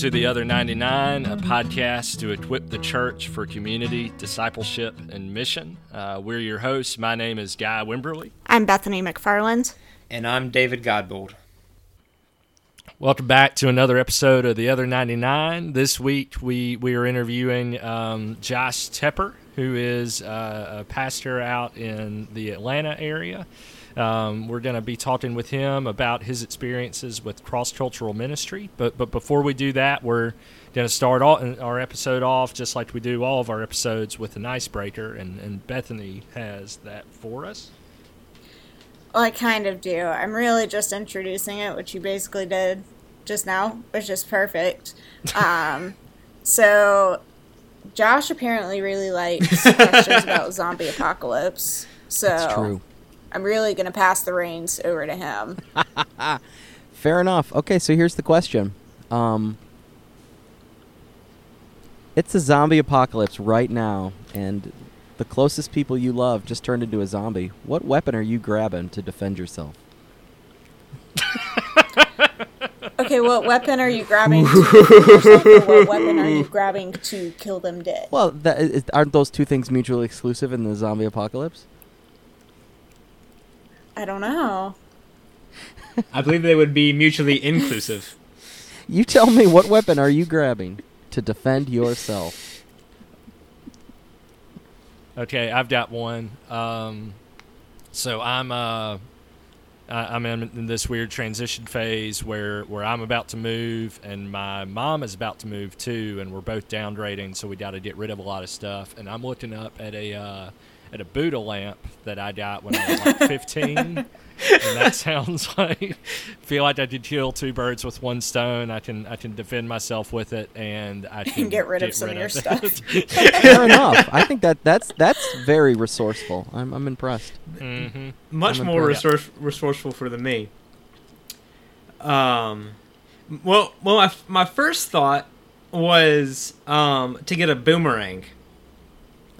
To The Other 99, a podcast to equip the church for community, discipleship, and mission. Uh, we're your hosts. My name is Guy Wimberly. I'm Bethany McFarland. And I'm David Godbold. Welcome back to another episode of The Other 99. This week we, we are interviewing um, Josh Toepper, who is uh, a pastor out in the Atlanta area. Um, we're going to be talking with him about his experiences with cross cultural ministry. But but before we do that, we're going to start all, our episode off just like we do all of our episodes with an icebreaker, and, and Bethany has that for us. Well, I kind of do. I'm really just introducing it, which you basically did just now, which is perfect. Um, so, Josh apparently really likes questions about zombie apocalypse. So, That's true. I'm really going to pass the reins over to him. Fair enough. Okay, so here's the question. Um, it's a zombie apocalypse right now, and the closest people you love just turned into a zombie. What weapon are you grabbing to defend yourself? Okay, what weapon are you grabbing to yourself, what weapon are you grabbing to kill them dead? Well, that, aren't those two things mutually exclusive in the zombie apocalypse? I don't know. I believe they would be mutually inclusive. You tell me, what weapon are you grabbing to defend yourself? Okay, I've got one. Um, so I'm uh, I- I'm in, in this weird transition phase where where I'm about to move and my mom is about to move too, and we're both downgrading, so we got to get rid of a lot of stuff. And I'm looking up at a uh, at a Buddha lamp that I got when I was like 15. and that sounds like feel like I could kill two birds with one stone. I can I can defend myself with it, and I can get rid of some of your it. stuff. Fair enough. I think that that's that's very resourceful. I'm I'm impressed. hmm Much I'm more impressed. resource- resourceful for than me. Um, well, well, my, my first thought was um, to get a boomerang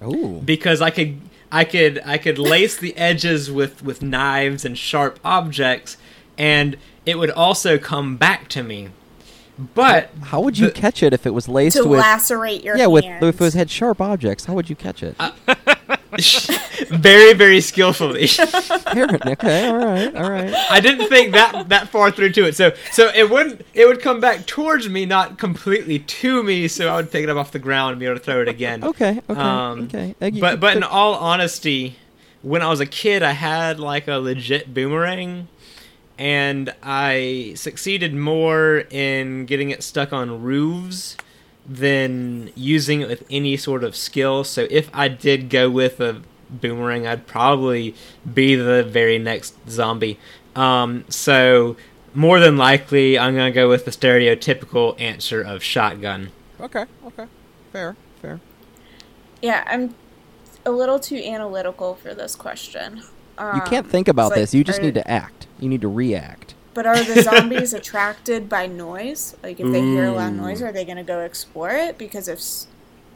Ooh. because I could I could I could lace the edges with with knives and sharp objects, and it would also come back to me. But How would you the- catch it if it was laced To with lacerate your yeah with hands. if it was had sharp objects? How would you catch it? Uh, very very skillfully. Okay, all right, all right. I didn't think that that far through to it. So so it wouldn't it would come back towards me, not completely to me. So I would pick it up off the ground and be able to throw it again. Okay, okay, Um, okay. You- But but in all honesty, when I was a kid, I had like a legit boomerang, and I succeeded more in getting it stuck on roofs than using it with any sort of skill. So if I did go with a boomerang, I'd probably be the very next zombie. Um, so more than likely, I'm gonna go with the stereotypical answer of shotgun. okay, okay, fair, fair. Yeah, I'm a little too analytical for this question. You can't Um, think about it's like, this. You just are- need to act. You need to react. But are the zombies attracted by noise? Like, if they hear a loud noise, mm. are they going to go explore it? Because if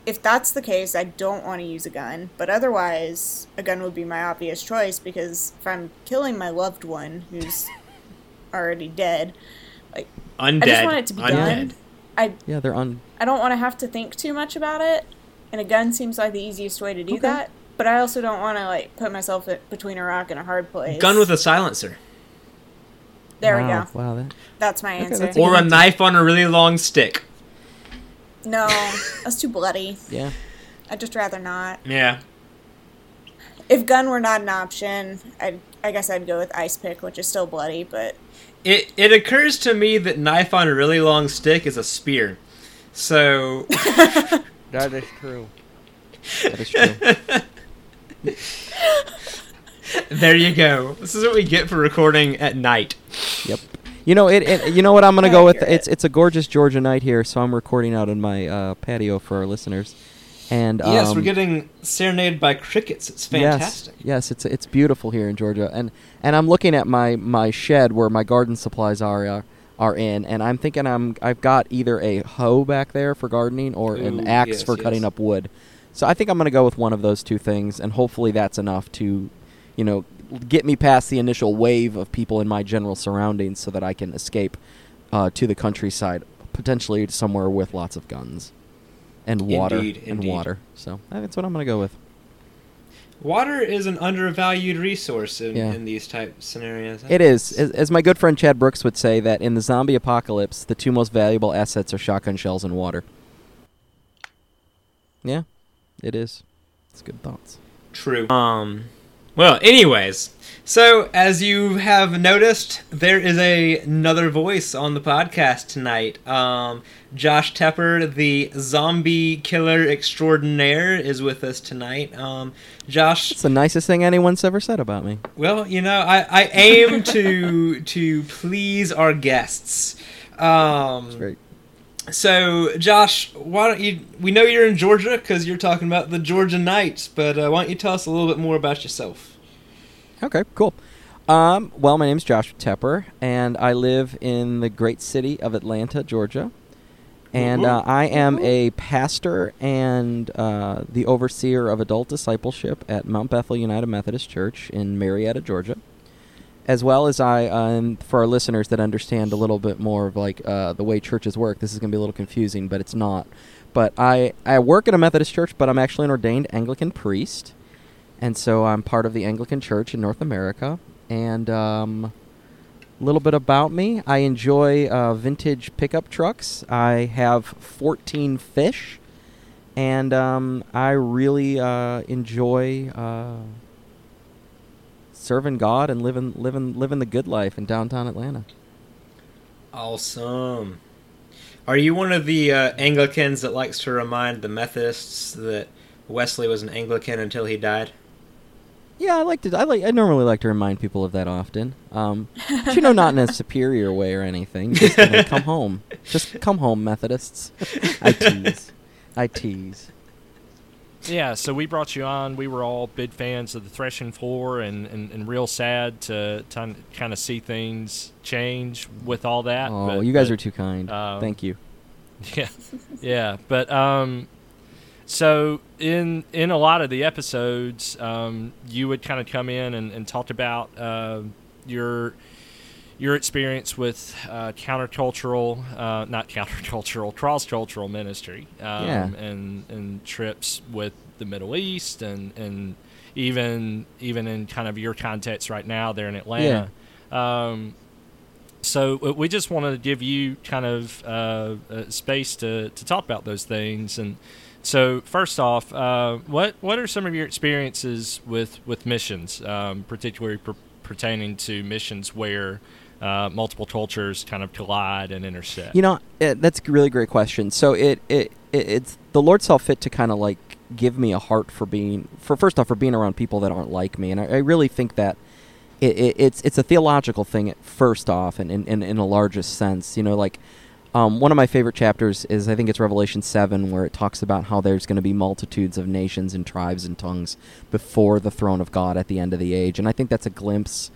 if that's the case, I don't want to use a gun. But otherwise, a gun would be my obvious choice because if I'm killing my loved one who's already dead, like Undead. I just want it to be Undead. done. I Yeah, they're on. I don't want to have to think too much about it, and a gun seems like the easiest way to do Okay. that. But I also don't want to like put myself between a rock and a hard place. Gun with a silencer. There wow, we go. Wow, that, That's my Okay, answer. that's a Or a answer. knife on a really long stick. No, that's too bloody. yeah. I'd just rather not. Yeah. If gun were not an option, I'd I guess I'd go with ice pick, which is still bloody, but It it occurs to me that knife on a really long stick is a spear. So That is true. That is true. there you go. This is what we get for recording at night. Yep. You know it, it. You know what I'm gonna go with? Accurate. It's it's a gorgeous Georgia night here, so I'm recording out in my uh, patio for our listeners. And yes, um, we're getting serenaded by crickets. It's fantastic. Yes, yes, it's it's beautiful here in Georgia, and and I'm looking at my my shed where my garden supplies are uh, are in, and I'm thinking I'm I've got either a hoe back there for gardening or Ooh, an axe yes, for cutting up wood. So I think I'm gonna go with one of those two things, and hopefully that's enough to, you know, get me past the initial wave of people in my general surroundings, so that I can escape uh, to the countryside, potentially somewhere with lots of guns and water Indeed, and indeed. water. So that's what I'm gonna go with. Water is an undervalued resource in, Yeah. in these type scenarios. It is, as, as my good friend Chad Brooks would say, that in the zombie apocalypse, the two most valuable assets are shotgun shells and water. Yeah, it is. It's good thoughts. True. Um. Well, anyways, so as you have noticed, there is a, another voice on the podcast tonight. Um, Josh Toepper, the zombie killer extraordinaire, is with us tonight. Um, Josh, It's the nicest thing anyone's ever said about me. well, you know, I, I aim to to please our guests. Um, Great. So, Josh, why don't you? We know you're in Georgia because you're talking about the Georgia nights, but uh, why don't you tell us a little bit more about yourself? Okay, cool. Um, well, my name's Josh Toepper, and I live in the great city of Atlanta, Georgia. And uh, I am a pastor and uh, the overseer of adult discipleship at Mount Bethel United Methodist Church in Marietta, Georgia. As well as I, um, for our listeners that understand a little bit more of like uh, the way churches work, this is going to be a little confusing, but it's not. But I, I work at a Methodist church, but I'm actually an ordained Anglican priest and so I'm part of the Anglican Church in North America. And um, a little bit about me: I enjoy uh, vintage pickup trucks. I have 14 fish, and um, I really uh, enjoy uh, serving God and living living living the good life in downtown Atlanta. Awesome. Are you one of the uh, Anglicans that likes to remind the Methodists that Wesley was an Anglican until he died? Yeah, I like to. I like. I normally like to remind people of that often. Um, but, you know, not in a superior way or anything. Just you know, come home. Just come home, Methodists. I tease. I tease. Yeah, so we brought you on. We were all big fans of the Threshing Floor, and, and, and real sad to, to kind of see things change with all that. Oh, but- you guys but- are too kind. um, Thank you. Yeah, yeah, but um, so in in a lot of the episodes, um, you would kind of come in and, and talk about uh, your your experience with uh, countercultural, uh, not countercultural, cross cultural ministry, um, Yeah. and and trips with the Middle East, and and even even in kind of your context right now there in Atlanta. Um, so we just want to give you kind of uh, uh, space to, to talk about those things. And so, first off, uh, what what are some of your experiences with with missions, um, particularly per- pertaining to missions where uh, multiple cultures kind of collide and intersect? You know, it, that's a really great question. So it, it, it it's the Lord saw fit to kind of like give me a heart for being for first off for being around people that aren't like me, and I, I really think that it, it, it's it's a theological thing first off, and in, in, in a largest sense. You know, like um, one of my favorite chapters is I think it's Revelation seven, where it talks about how there's going to be multitudes of nations and tribes and tongues before the throne of God at the end of the age, and I think that's a glimpse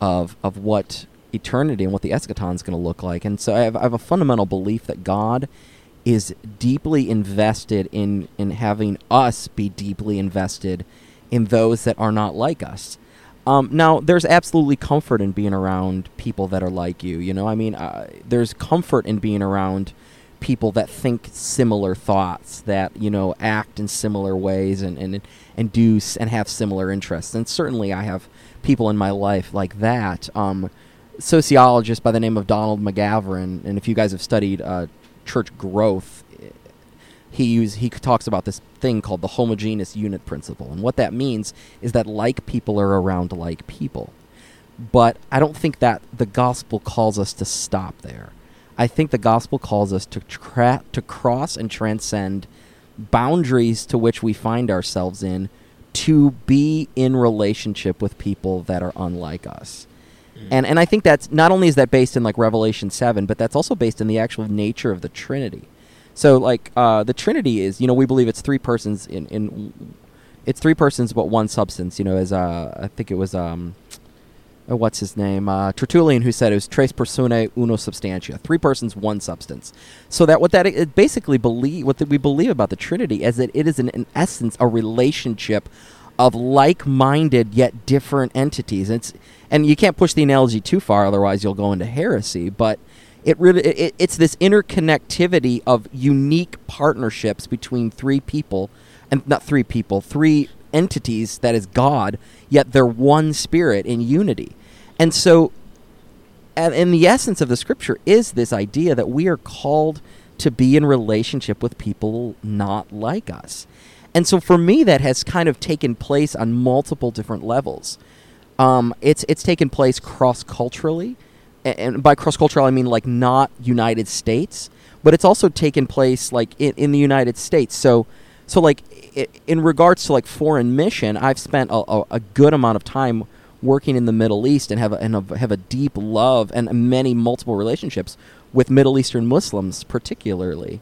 of of what eternity and what the eschaton is going to look like. And so I have, I have a fundamental belief that God is deeply invested in in having us be deeply invested in those that are not like us. Um, now, there's absolutely comfort in being around people that are like you. You know, I mean, uh, there's comfort in being around people that think similar thoughts, that you know, act in similar ways, and and and do and have similar interests. And certainly, I have people in my life like that. Um, sociologist by the name of Donald McGavran, and if you guys have studied uh, church growth, he use he talks about this thing called the homogeneous unit principle, and what that means is that like people are around like people. but I don't think that the gospel calls us to stop there. I think the gospel calls us to tra- to cross and transcend boundaries to which we find ourselves in to be in relationship with people that are unlike us. And and I think that's not only is that based in like Revelation 7, but that's also based in the actual nature of the Trinity. So like uh, the Trinity is, you know, we believe it's three persons in in it's three persons but one substance, you know, as uh, I think it was um uh, what's his name? Uh, Tertullian, who said it was tres personae uno substantia, three persons, one substance. So that what that it basically believe what that we believe about the Trinity is that it is in, essence a relationship of like-minded yet different entities. It's and you can't push the analogy too far, otherwise you'll go into heresy. But it really it, it's this interconnectivity of unique partnerships between three people, and not three people, three entities that is God, yet they're one spirit in unity. And so, and, and the essence of the scripture is this idea that we are called to be in relationship with people not like us. And so for me, that has kind of taken place on multiple different levels. Um, it's it's taken place cross culturally, and by cross cultural I mean like not United States, but it's also taken place like in, in the United States. So so like in regards to like foreign mission, I've spent a, a, good amount of time working in the Middle East and have a, and a, have a deep love and many multiple relationships with Middle Eastern Muslims particularly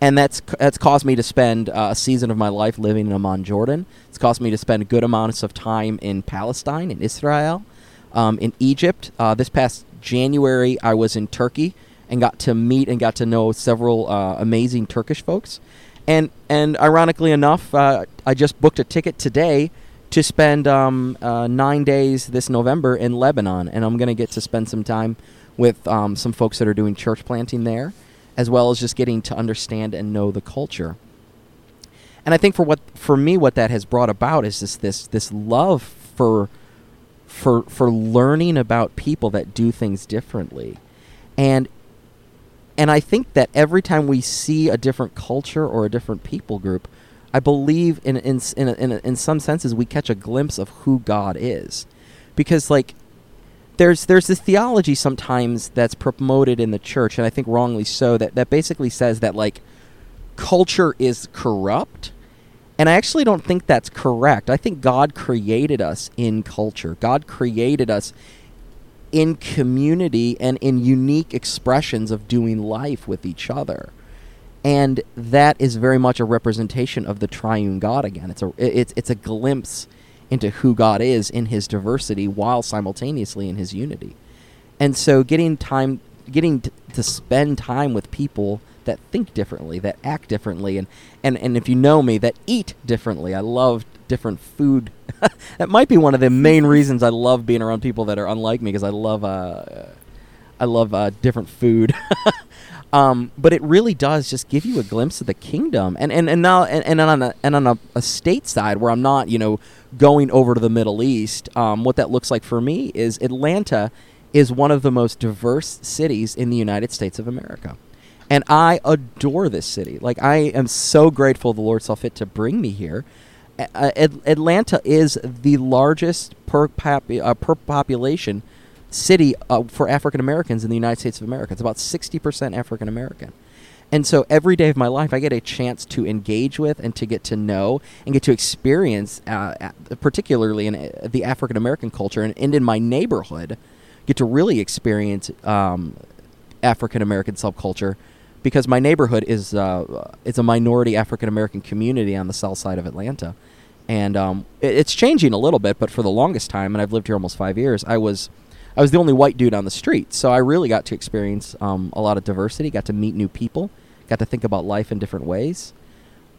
and that's that's caused me to spend uh, a season of my life living in Amman, Jordan. It's caused me to spend good amounts of time in Palestine, in Israel, um, in Egypt. Uh, this past January, I was in Turkey and got to meet and got to know several uh, amazing Turkish folks. And and ironically enough, uh, I just booked a ticket today to spend um, uh, nine days this November in Lebanon, and I'm going to get to spend some time with um, some folks that are doing church planting there as well as just getting to understand and know the culture. And I think for what for me what that has brought about is this this this love for for for learning about people that do things differently. And and I think that every time we see a different culture or a different people group, I believe in in in in, in some senses we catch a glimpse of who God is. Because like there's there's this theology sometimes that's promoted in the church, and I think wrongly so, that, that basically says that like culture is corrupt. And I actually don't think that's correct. I think God created us in culture. God created us in community and in unique expressions of doing life with each other. And that is very much a representation of the triune God again. It's a it's it's a glimpse into who God is in his diversity while simultaneously in his unity. And so getting time getting t- to spend time with people that think differently, that act differently and and and if you know me that eat differently. I love different food. that might be one of the main reasons I love being around people that are unlike me because I love uh I love uh, different food. Um, but it really does just give you a glimpse of the kingdom, and and and now and, and on a and on a, a state side where I'm not, you know, going over to the Middle East. Um, what that looks like for me is Atlanta is one of the most diverse cities in the United States of America, and I adore this city. Like I am so grateful the Lord saw fit to bring me here. Uh, Atlanta is the largest per, pop- uh, per population city uh, for African Americans in the United States of America. It's about 60% African American. And so every day of my life, I get a chance to engage with and to get to know and get to experience, uh, particularly in uh, the African American culture and, and, in my neighborhood, get to really experience um, African American subculture because my neighborhood is uh, it's a minority African American community on the south side of Atlanta. And um, it, it's changing a little bit, but for the longest time, and I've lived here almost five years, I was I was the only white dude on the street, so I really got to experience um, a lot of diversity. Got to meet new people. Got to think about life in different ways.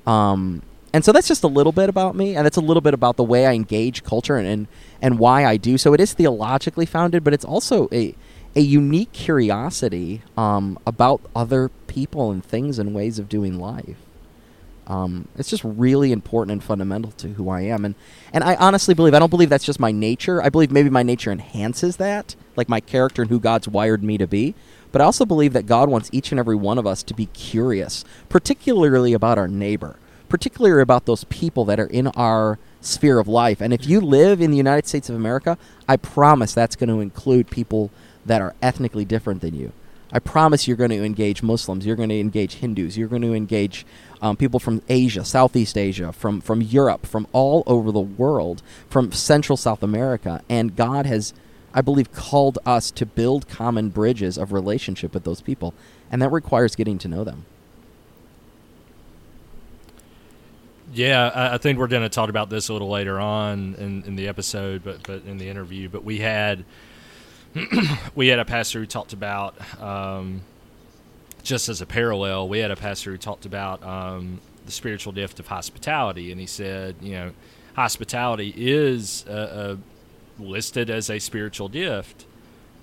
Um, and so that's just a little bit about me, and it's a little bit about the way I engage culture and, and and why I do. So it is theologically founded, but it's also a a unique curiosity um, about other people and things and ways of doing life. Um, it's just really important and fundamental to who I am, and and I honestly believe I don't believe that's just my nature. I believe maybe my nature enhances that, like my character and who God's wired me to be. But I also believe that God wants each and every one of us to be curious, particularly about our neighbor, particularly about those people that are in our sphere of life. And if you live in the United States of America, I promise that's going to include people that are ethnically different than you. I promise you're going to engage Muslims, you're going to engage Hindus, you're going to engage um, people from Asia, Southeast Asia, from, from Europe, from all over the world, from Central South America. And God has, I believe, called us to build common bridges of relationship with those people. And that requires getting to know them. Yeah, I, I think we're going to talk about this a little later on in, in the episode, but but in the interview. But we had we had a pastor who talked about um, just as a parallel. We had a pastor who talked about um, the spiritual gift of hospitality, and he said, you know, hospitality is listed as a spiritual gift,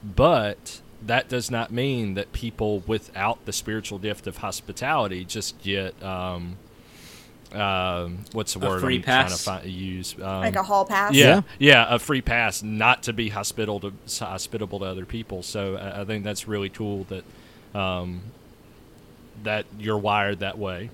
but that does not mean that people without the spiritual gift of hospitality just get um, um, what's the A word free I'm pass? trying to find, use? Um, like a hall pass. yeah, yeah, a free pass not to be hospitable to hospitable to other people. So I, I think that's really cool that um, that you're wired that way.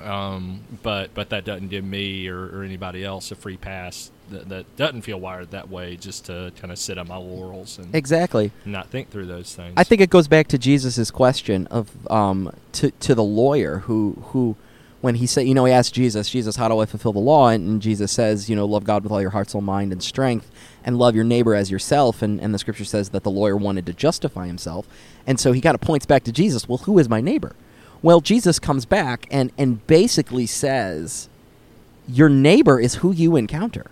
Um, but but that doesn't give me or, or anybody else a free pass that, that doesn't feel wired that way just to kind of sit on my laurels and Exactly. not think through those things. I think it goes back to Jesus's question of um, to to the lawyer who who when he said you know he asked Jesus Jesus how do I fulfill the law? And, and Jesus says you know love God with all your heart soul mind and strength and love your neighbor as yourself. And, and the scripture says that the lawyer wanted to justify himself. And so he kind of points back to Jesus well who is my neighbor? Well Jesus comes back and and basically says your neighbor is who you encounter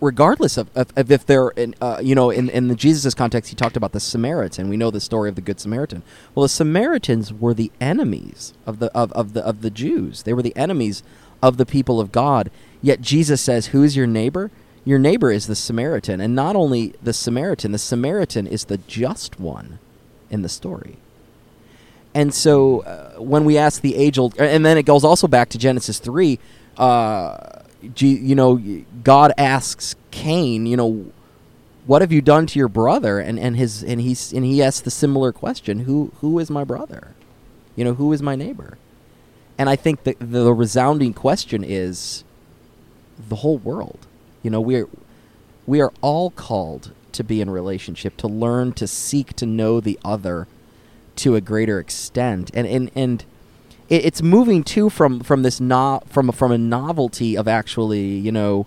regardless of, of, of if they're in, uh, you know in, in the jesus' context he talked about the samaritan. We know the story of the good samaritan. Well the samaritans were the enemies of the of, of the of the jews. They were the enemies of the people of god. Yet jesus says who's your neighbor? Your neighbor is the samaritan. And not only the samaritan the samaritan is the just one in the story. And so uh, when we ask the age old, and then it goes also back to Genesis 3, uh, you know, God asks Cain, you know, what have you done to your brother? And, and his and he's and he asks the similar question, who who is my brother? You know, who is my neighbor? And I think the the resounding question is the whole world. You know, we're we are all called to be in relationship, to learn to seek to know the other to a greater extent and and and it, it's moving too from from this no, from from a novelty of actually you know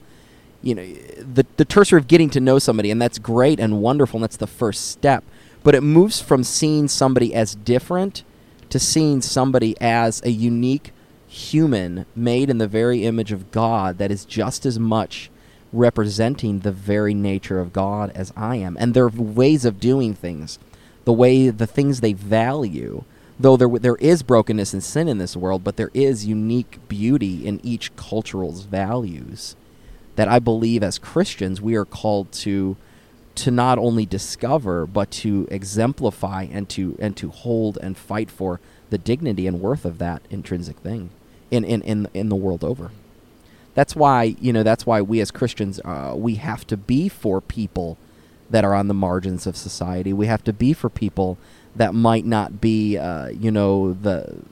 you know the the tertiary of getting to know somebody and that's great and wonderful and that's the first step. But it moves from seeing somebody as different to seeing somebody as a unique human made in the very image of God that is just as much representing the very nature of God as I am. And their ways of doing things. The way the things they value though there there is brokenness and sin in this world but there is unique beauty in each cultural's values that I believe as Christians we are called to to not only discover but to exemplify and to and to hold and fight for the dignity and worth of that intrinsic thing in in in, in the world over that's why you know that's why we as Christians uh, we have to be for people that are on the margins of society. We have to be for people that might not be, uh, you know, the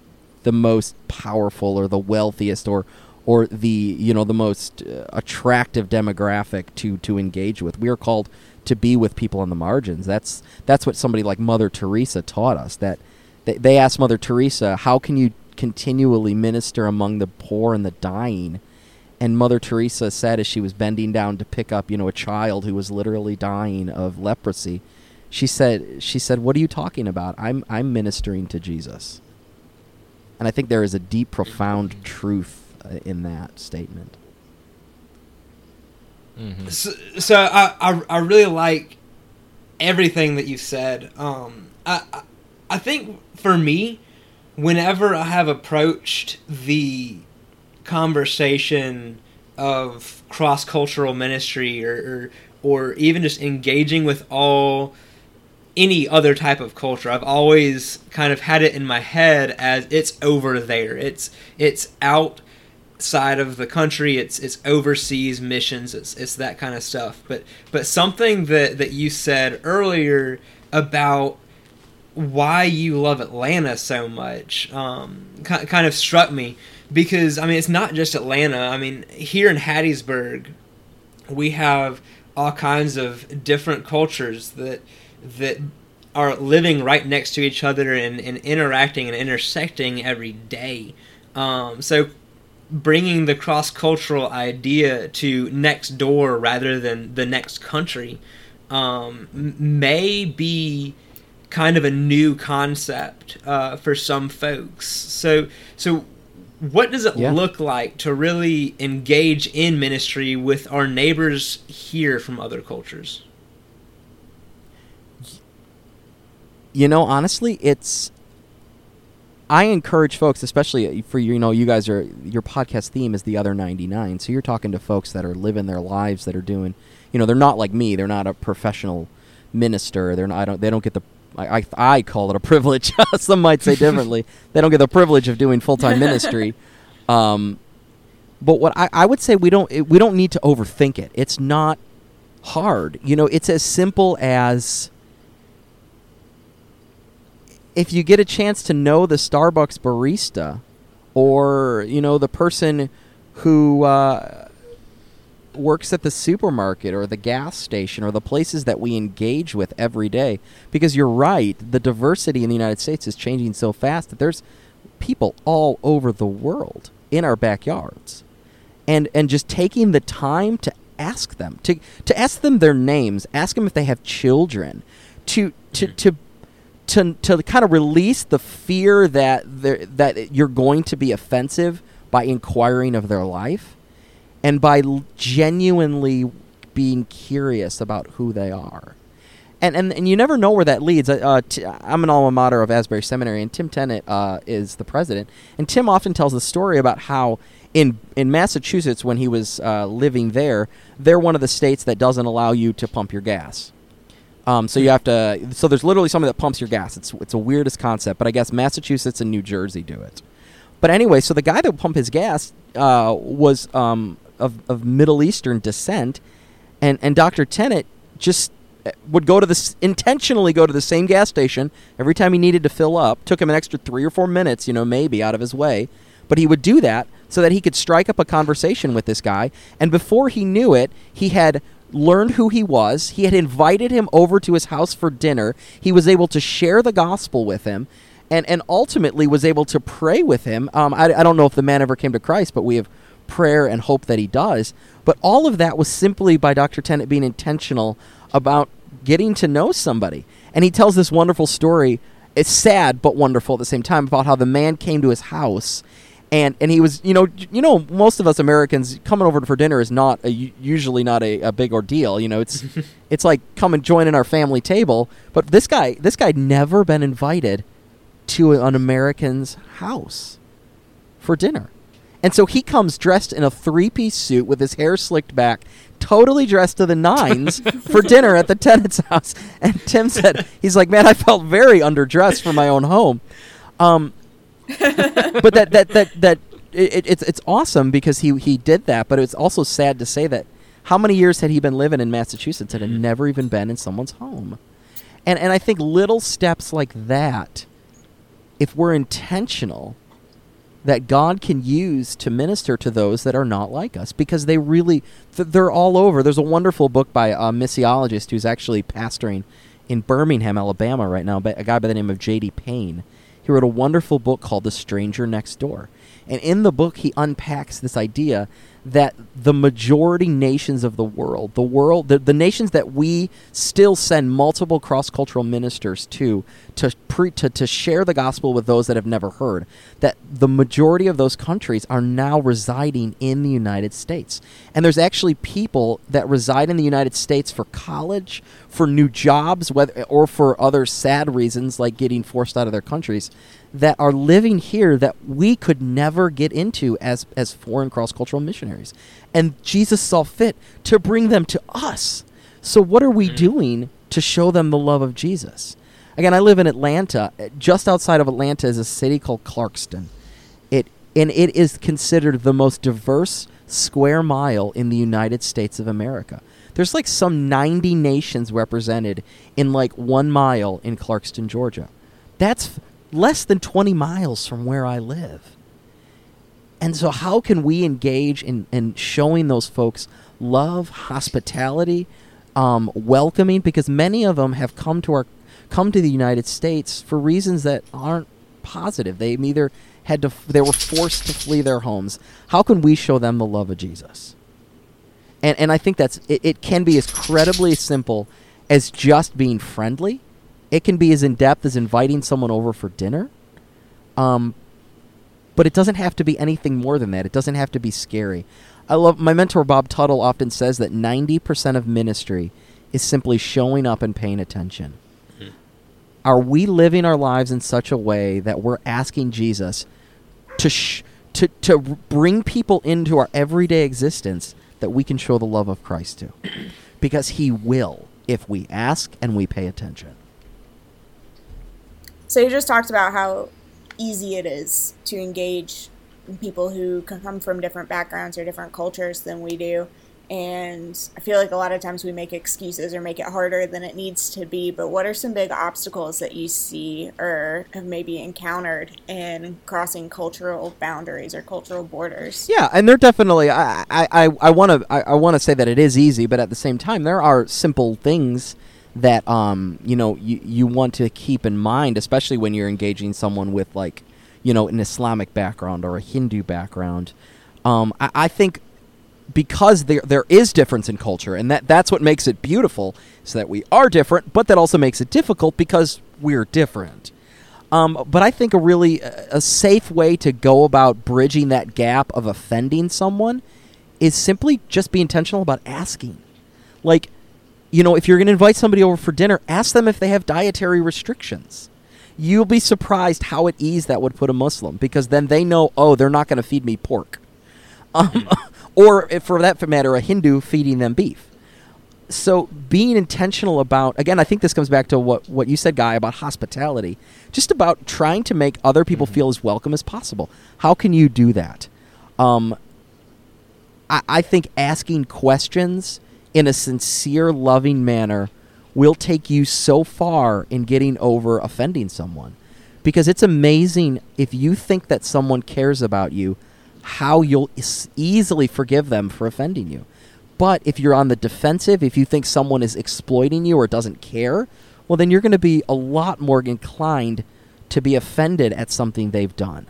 the most powerful or the wealthiest or or the you know the most uh, attractive demographic to to engage with. We are called to be with people on the margins. That's that's what somebody like Mother Teresa taught us. That they, they asked Mother Teresa, "How can you continually minister among the poor and the dying?" And Mother Teresa said as she was bending down to pick up, you know, a child who was literally dying of leprosy, she said, "She said, what are you talking about? I'm I'm ministering to Jesus." And I think there is a deep, profound truth uh, in that statement. So, so I, I I really like everything that you said. Um, I I- I think for me, whenever I have approached the conversation of cross cultural ministry or, or or even just engaging with all any other type of culture, I've always kind of had it in my head as it's over there. It's it's outside of the country. It's it's overseas missions. It's it's that kind of stuff. But but something that that you said earlier about why you love Atlanta so much um, ki- kind of struck me because I mean it's not just Atlanta. I mean here in Hattiesburg, we have all kinds of different cultures that that are living right next to each other and, and interacting and intersecting every day. Um, so bringing the cross cultural idea to next door rather than the next country um, may be kind of a new concept uh, for some folks. So so what does it Yeah. look like to really engage in ministry with our neighbors here from other cultures? You know, honestly, it's. I encourage folks, especially for you know, you guys are your podcast theme is the other ninety nine. So you're talking to folks that are living their lives, that are doing, you know, they're not like me. They're not a professional minister. They're not. I don't. They don't get the. I I, I call it a privilege. Some might say differently. they don't get the privilege of doing full time ministry. Um, but what I, I would say we don't it, we don't need to overthink it. It's not hard. You know, it's as simple as if you get a chance to know the Starbucks barista or you know the person who uh, works at the supermarket or the gas station or the places that we engage with every day because you're right the diversity in the United States is changing so fast that there's people all over the world in our backyards. And and just taking the time to ask them to to ask them their names ask them if they have children to to to to to kind of release the fear that that you're going to be offensive by inquiring of their life and by l- genuinely being curious about who they are and and, and you never know where that leads. Uh, uh, t- I'm an alma mater of Asbury Seminary, and Tim Tennent uh, is the president. And Tim often tells the story about how in in Massachusetts, when he was uh, living there, they're one of the states that doesn't allow you to pump your gas. Um, so you have to. So there's literally somebody that pumps your gas. It's it's a weirdest concept, but I guess Massachusetts and New Jersey do it. But anyway, so the guy that would pump his gas uh, was um, of of Middle Eastern descent, and and Dr. Tennent just uh, would go to this intentionally go to the same gas station every time he needed to fill up. Took him an extra three or four minutes, you know, maybe out of his way, but he would do that so that he could strike up a conversation with this guy. And before he knew it, he had learned who he was. He had invited him over to his house for dinner. He was able to share the gospel with him. And, and ultimately was able to pray with him. Um, I, I don't know if the man ever came to Christ, but we have prayer and hope that he does. But all of that was simply by Dr. Tennent being intentional about getting to know somebody. And he tells this wonderful story. It's sad but wonderful at the same time about how the man came to his house and and he was you know you know most of us Americans coming over for dinner is not a, usually not a, a big ordeal you know it's it's like come and join in our family table. But this guy this guy never been invited to an American's house for dinner. And so he comes dressed in a three-piece suit with his hair slicked back totally dressed to the nines for dinner at the Tennent's house. And Tim said he's like man I felt very underdressed for my own home. Um but that that that that it, it's it's awesome because he he did that. But it's also sad to say that how many years had he been living in Massachusetts and had mm-hmm. never even been in someone's home, and and I think little steps like that, if we're intentional, that God can use to minister to those that are not like us because they really th- they're all over. There's a wonderful book by a missiologist who's actually pastoring in Birmingham, Alabama right now, a guy by the name of J.D. Payne. He wrote a wonderful book called The Stranger Next Door. And in the book, he unpacks this idea that the majority nations of the world, the world, the, the nations that we still send multiple cross cultural ministers to, to, pre, to, to share the gospel with those that have never heard, that the majority of those countries are now residing in the United States. And there's actually people that reside in the United States for college, for new jobs, whether, or for other sad reasons like getting forced out of their countries that are living here that we could never get into as as foreign cross cultural missionaries. And Jesus saw fit to bring them to us. So what are we mm-hmm. doing to show them the love of Jesus? Again, I live in Atlanta. Just outside of Atlanta is a city called Clarkston. It and it is considered the most diverse square mile in the United States of America. There's like some 90 nations represented in like 1 mile in Clarkston, Georgia. That's less than 20 miles from where I live. And so, how can we engage in, in showing those folks love, hospitality, um, welcoming? Because many of them have come to our come to the United States for reasons that aren't positive. They either had to they were forced to flee their homes. How can we show them the love of Jesus? And and I think that's it, it can be as incredibly simple as just being friendly. It can be as in depth as inviting someone over for dinner. Um, but it doesn't have to be anything more than that. It doesn't have to be scary. I love my mentor Bob Tuttle often says that 90% of ministry is simply showing up and paying attention. Are we living our lives in such a way that we're asking Jesus to sh- to to bring people into our everyday existence that we can show the love of Christ to? Because he will if we ask and we pay attention. So you just talked about how easy it is to engage people who come from different backgrounds or different cultures than we do. And I feel like a lot of times we make excuses or make it harder than it needs to be. But what are some big obstacles that you see or have maybe encountered in crossing cultural boundaries or cultural borders? Yeah, and they're definitely. I I I want to I, I want to say that it is easy, but at the same time, there are simple things that um you know you you want to keep in mind, especially when you're engaging someone with like you know an Islamic background or a Hindu background. Um, I, I think because there there is difference in culture, and that that's what makes it beautiful, so that we are different, but that also makes it difficult because we're different. Um, but I think a really a safe way to go about bridging that gap of offending someone is simply just be intentional about asking. Like, you know, if you're going to invite somebody over for dinner, ask them if they have dietary restrictions. You'll be surprised how at ease that would put a Muslim because then they know, oh, they're not going to feed me pork. Um, or if for that matter, a Hindu feeding them beef. So being intentional about again, I think this comes back to what what you said, Guy, about hospitality. Just about trying to make other people feel as welcome as possible. How can you do that? Um, I, I think asking questions in a sincere, loving manner will take you so far in getting over offending someone. Because it's amazing if you think that someone cares about you how you'll easily forgive them for offending you. But if you're on the defensive, if you think someone is exploiting you or doesn't care, well, then you're going to be a lot more inclined to be offended at something they've done.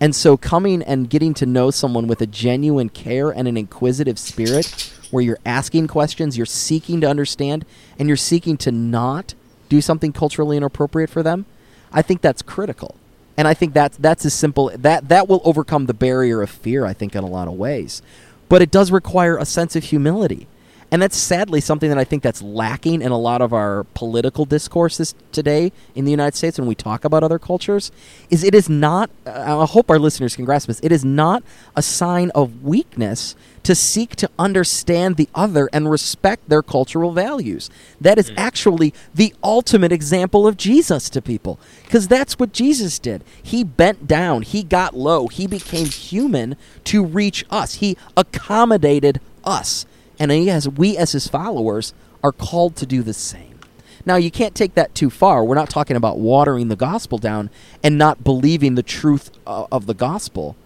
And so, coming and getting to know someone with a genuine care and an inquisitive spirit, where you're asking questions, you're seeking to understand, and you're seeking to not do something culturally inappropriate for them, I think that's critical and I think that's that's as simple that that will overcome the barrier of fear. I think in a lot of ways, but it does require a sense of humility, and that's sadly something that I think that's lacking in a lot of our political discourses today in the United States when we talk about other cultures. Is it is not. I hope our listeners can grasp this. It is not a sign of weakness to seek to understand the other and respect their cultural values. That is actually the ultimate example of Jesus to people because that's what Jesus did. He bent down, he got low, he became human to reach us. He accommodated us. And he has, we as his followers are called to do the same. Now, you can't take that too far. We're not talking about watering the gospel down and not believing the truth uh, of the gospel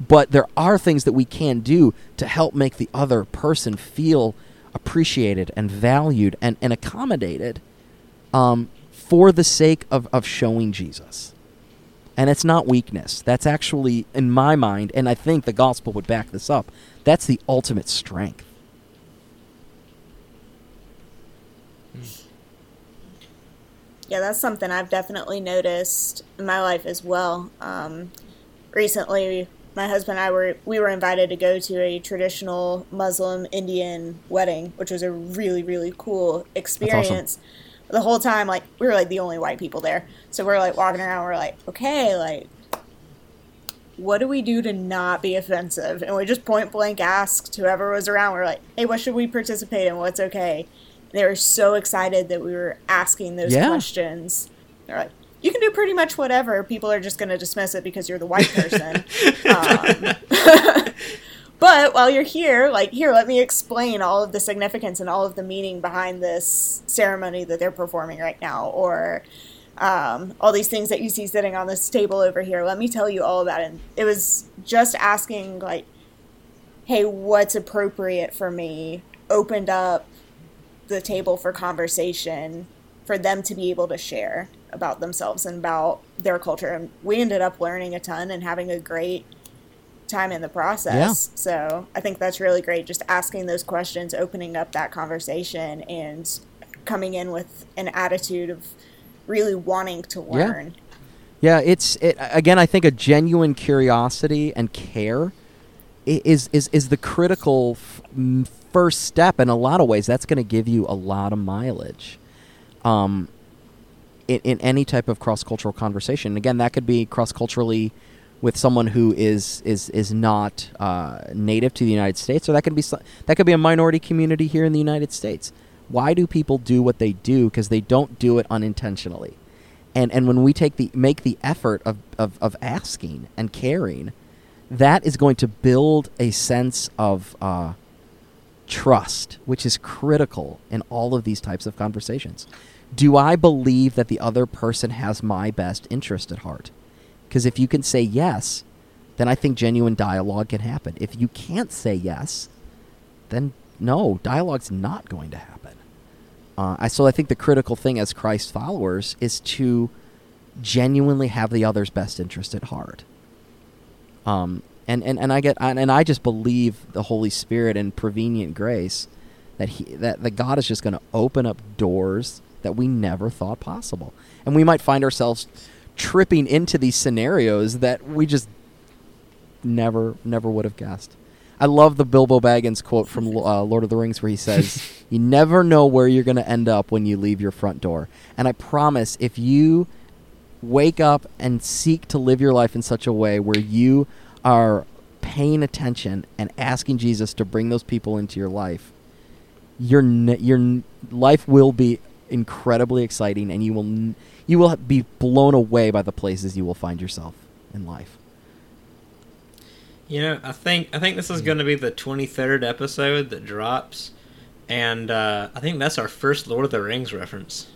but there are things that we can do to help make the other person feel appreciated and valued and, and accommodated um, for the sake of, of showing Jesus. And it's not weakness. That's actually, in my mind, and I think the gospel would back this up, that's the ultimate strength. Yeah, that's something I've definitely noticed in my life as well. Um, recently, my husband and I were we were invited to go to a traditional Muslim Indian wedding, which was a really really cool experience. awesome. The whole time, like we were like the only white people there, so we're like walking around. We're like, okay, like, what do we do to not be offensive? And we just point blank asked whoever was around. We're like, hey, what should we participate in? What's okay? And they were so excited that we were asking those Yeah. questions. They're like, you can do pretty much whatever. People are just going to dismiss it because you're the white person. um, but while you're here, like, here, let me explain all of the significance and all of the meaning behind this ceremony that they're performing right now. Or um, all these things that you see sitting on this table over here. Let me tell you all about it. And it was just asking, like, hey, what's appropriate for me? Opened up the table for conversation for them to be able to share about themselves and about their culture. And we ended up learning a ton and having a great time in the process. Yeah. So I think that's really great. Just asking those questions, opening up that conversation, and coming in with an attitude of really wanting to learn. Yeah, it's it, again. I think a genuine curiosity and care is is is the critical f- first step. In a lot of ways, that's going to give you a lot of mileage. Um, in, in any type of cross cultural conversation. Again, that could be cross culturally with someone who is is is not uh, native to the United States, or that could be that could be a minority community here in the United States. Why do people do what they do? Because they don't do it unintentionally. And and when we take the make the effort of, of, of asking and caring, that is going to build a sense of uh, trust, which is critical in all of these types of conversations. Do I believe that the other person has my best interest at heart? Because if you can say yes, then I think genuine dialogue can happen. If you can't say yes, then no, dialogue's not going to happen. Uh, I, so I think the critical thing as Christ followers is to genuinely have the other's best interest at heart. Um, and, and, and I get and, I just believe the Holy Spirit and prevenient grace that he that, that God is just going to open up doors that we never thought possible, and we might find ourselves tripping into these scenarios that we just never never would have guessed. I love the Bilbo Baggins quote from uh, Lord of the Rings where he says, "You never know where you're going to end up when you leave your front door." And I promise, if you wake up and seek to live your life in such a way where you are paying attention and asking Jesus to bring those people into your life, your your n- life will be incredibly exciting, and you will n- you will be blown away by the places you will find yourself in life. You know, I think I think this is going to be the 23rd episode that drops, and uh, I think that's our first Lord of the Rings reference.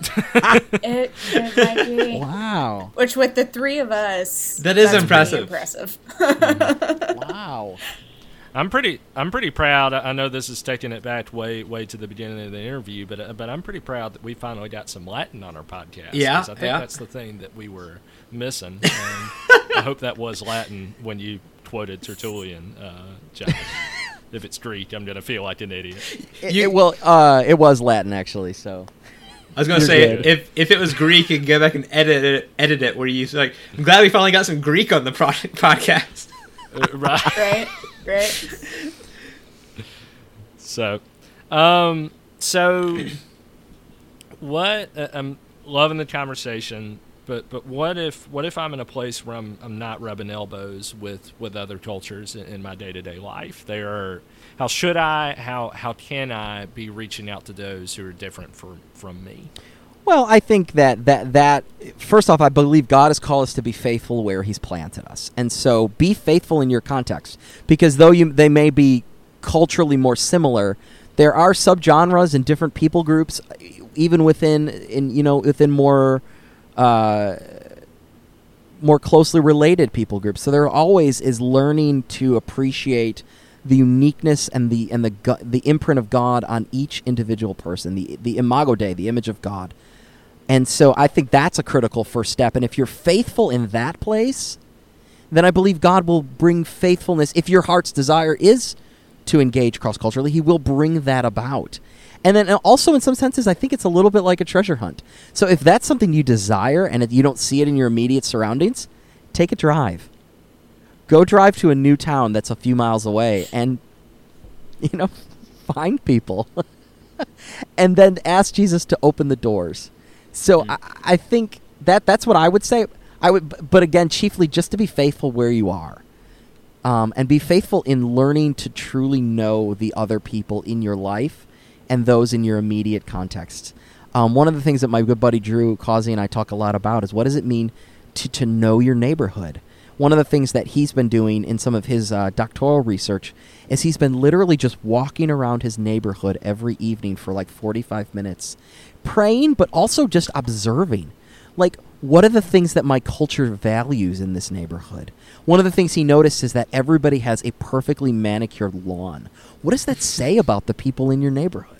It, it. Wow! Which, with the three of us, That is that's impressive. impressive. wow! I'm pretty I'm pretty proud. I I know this is taking it back way way to the beginning of the interview, but uh, but I'm pretty proud that we finally got some Latin on our podcast. Yeah, 'cause I think yeah. that's the thing that we were missing. And I hope that was Latin when you quoted Tertullian, uh, Josh. if it's Greek, I'm gonna feel like an idiot. It, You- it- well, uh, it was Latin actually. So I was going to You're say good. if if it was Greek, you could go back and edit it. Edit it where you like. I'm glad we finally got some Greek on the pro- podcast. Right. right? Right? So, um, so what? Uh, I'm loving the conversation, but but what if what if I'm in a place where I'm I'm not rubbing elbows with with other cultures in, in my day to day life? They are how should I how how can I be reaching out to those who are different from from me? Well, I think that that that first off, I believe God has called us to be faithful where He's planted us, and so be faithful in your context. Because though you they may be culturally more similar, there are subgenres and different people groups, even within in you know within more. Uh, more closely related people groups. So there always is learning to appreciate the uniqueness and the and the the imprint of God on each individual person, the the imago Dei, the image of God. And so I think that's a critical first step. And if you're faithful in that place, then I believe God will bring faithfulness. If your heart's desire is to engage cross culturally, He will bring that about. And then uh, also, in some senses, I think it's a little bit like a treasure hunt. So if that's something you desire and you don't see it in your immediate surroundings, take a drive. Go drive to a new town that's a few miles away and, you know, find people. and then ask Jesus to open the doors. So I, I think that that's what I would say. I would, but again, chiefly just to be faithful where you are, um, and be faithful in learning to truly know the other people in your life and those in your immediate context. Um, one of the things that my good buddy Drew Causey and I talk a lot about is what does it mean to to know your neighborhood. One of the things that he's been doing in some of his uh, doctoral research is he's been literally just walking around his neighborhood every evening for like 45 minutes, praying, but also just observing. Like, what are the things that my culture values in this neighborhood? One of the things he noticed is that everybody has a perfectly manicured lawn. What does that say about the people in your neighborhood?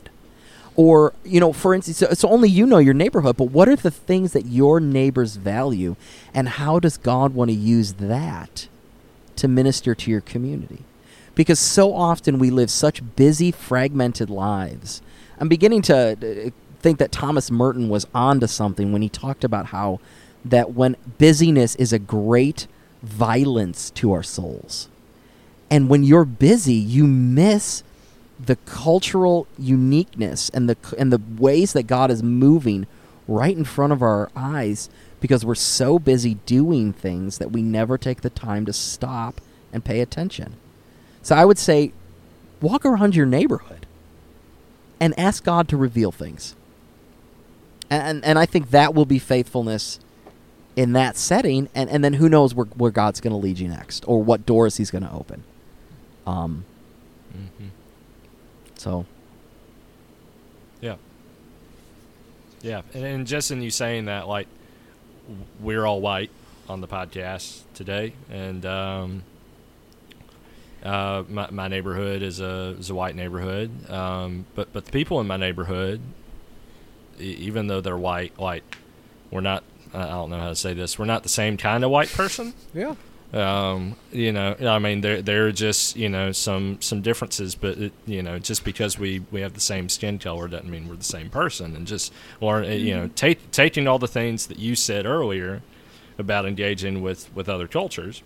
Or, you know, for instance, so, so only you know your neighborhood, but what are the things that your neighbors value, and how does God want to use that to minister to your community? Because so often we live such busy, fragmented lives. I'm beginning to uh, think that Thomas Merton was onto something when he talked about how that when busyness is a great violence to our souls. And when you're busy, you miss the cultural uniqueness and the and the ways that God is moving right in front of our eyes because we're so busy doing things that we never take the time to stop and pay attention. So I would say walk around your neighborhood and ask God to reveal things. And and I think that will be faithfulness in that setting and, and then who knows where, where God's going to lead you next or what doors he's going to open. Um Mm-hmm. So Yeah. Yeah, and, and just in you saying that, like, we're all white on the podcast today, and um, uh, my, my neighborhood is a is a white neighborhood, um, but but the people in my neighborhood, e- even though they're white, like, we're not. I don't know how to say this. We're not the same kind of white person. yeah. Um, you know, I mean, there there are just you know some some differences, but it, you know, just because we we have the same skin color doesn't mean we're the same person. And just learn, you know, take, taking all the things that you said earlier about engaging with with other cultures,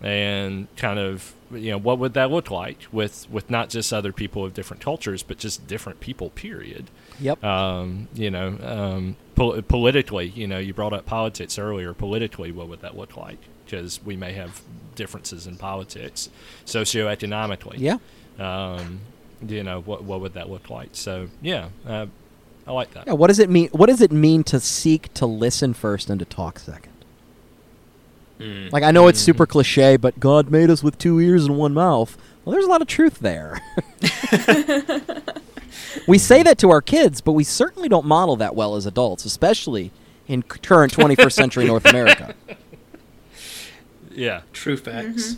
and kind of you know what would that look like with with not just other people of different cultures, but just different people. Period. Yep. Um, you know, um, pol- politically, you know, you brought up politics earlier. Politically, what would that look like? Because we may have differences in politics, socioeconomically. yeah. Um, you know, what what would that look like? So yeah, uh, I like that. Yeah, what does it mean? What does it mean to seek to listen first and to talk second? Like I know it's super cliche, but God made us with two ears and one mouth. Well, there's a lot of truth there. we say that to our kids, but we certainly don't model that well as adults, especially in current 21st century North America. Yeah. True facts.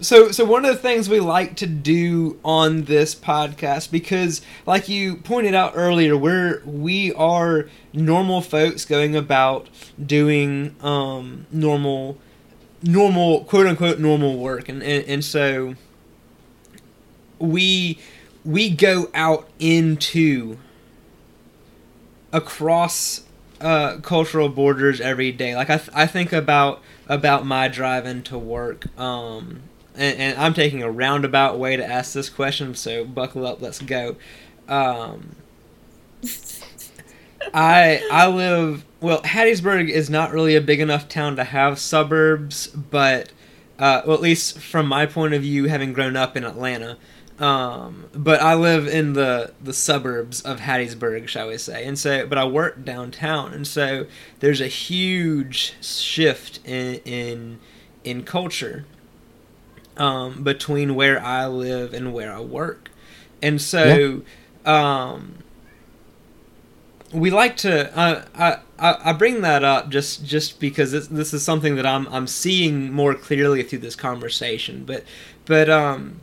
So, so one of the things we like to do on this podcast, because like you pointed out earlier, we're we are normal folks going about doing um, normal, normal quote unquote normal work, and and, and so we we go out into across uh, cultural borders every day. Like I, th- I think about about my drive into work, um, and, and I'm taking a roundabout way to ask this question. So buckle up, let's go. Um, I I live well. Hattiesburg is not really a big enough town to have suburbs, but uh, well, at least from my point of view, having grown up in Atlanta. Um, but I live in the the suburbs of Hattiesburg, shall we say, and so but I work downtown, and so there's a huge shift in in in culture um, between where I live and where I work, and so um, we like to. Uh, I I I bring that up just just because this, this is something that I'm I'm seeing more clearly through this conversation, but but um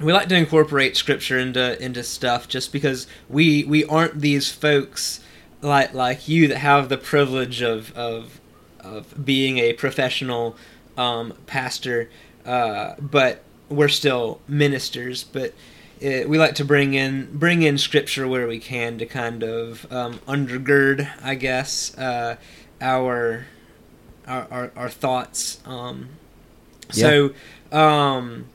we like to incorporate scripture into into stuff just because we we aren't these folks like like you that have the privilege of of of being a professional um, pastor, uh, but we're still ministers. But uh we like to bring in bring in scripture where we can to kind of um, undergird, I guess, uh, our, our our our thoughts. Um, so. Um,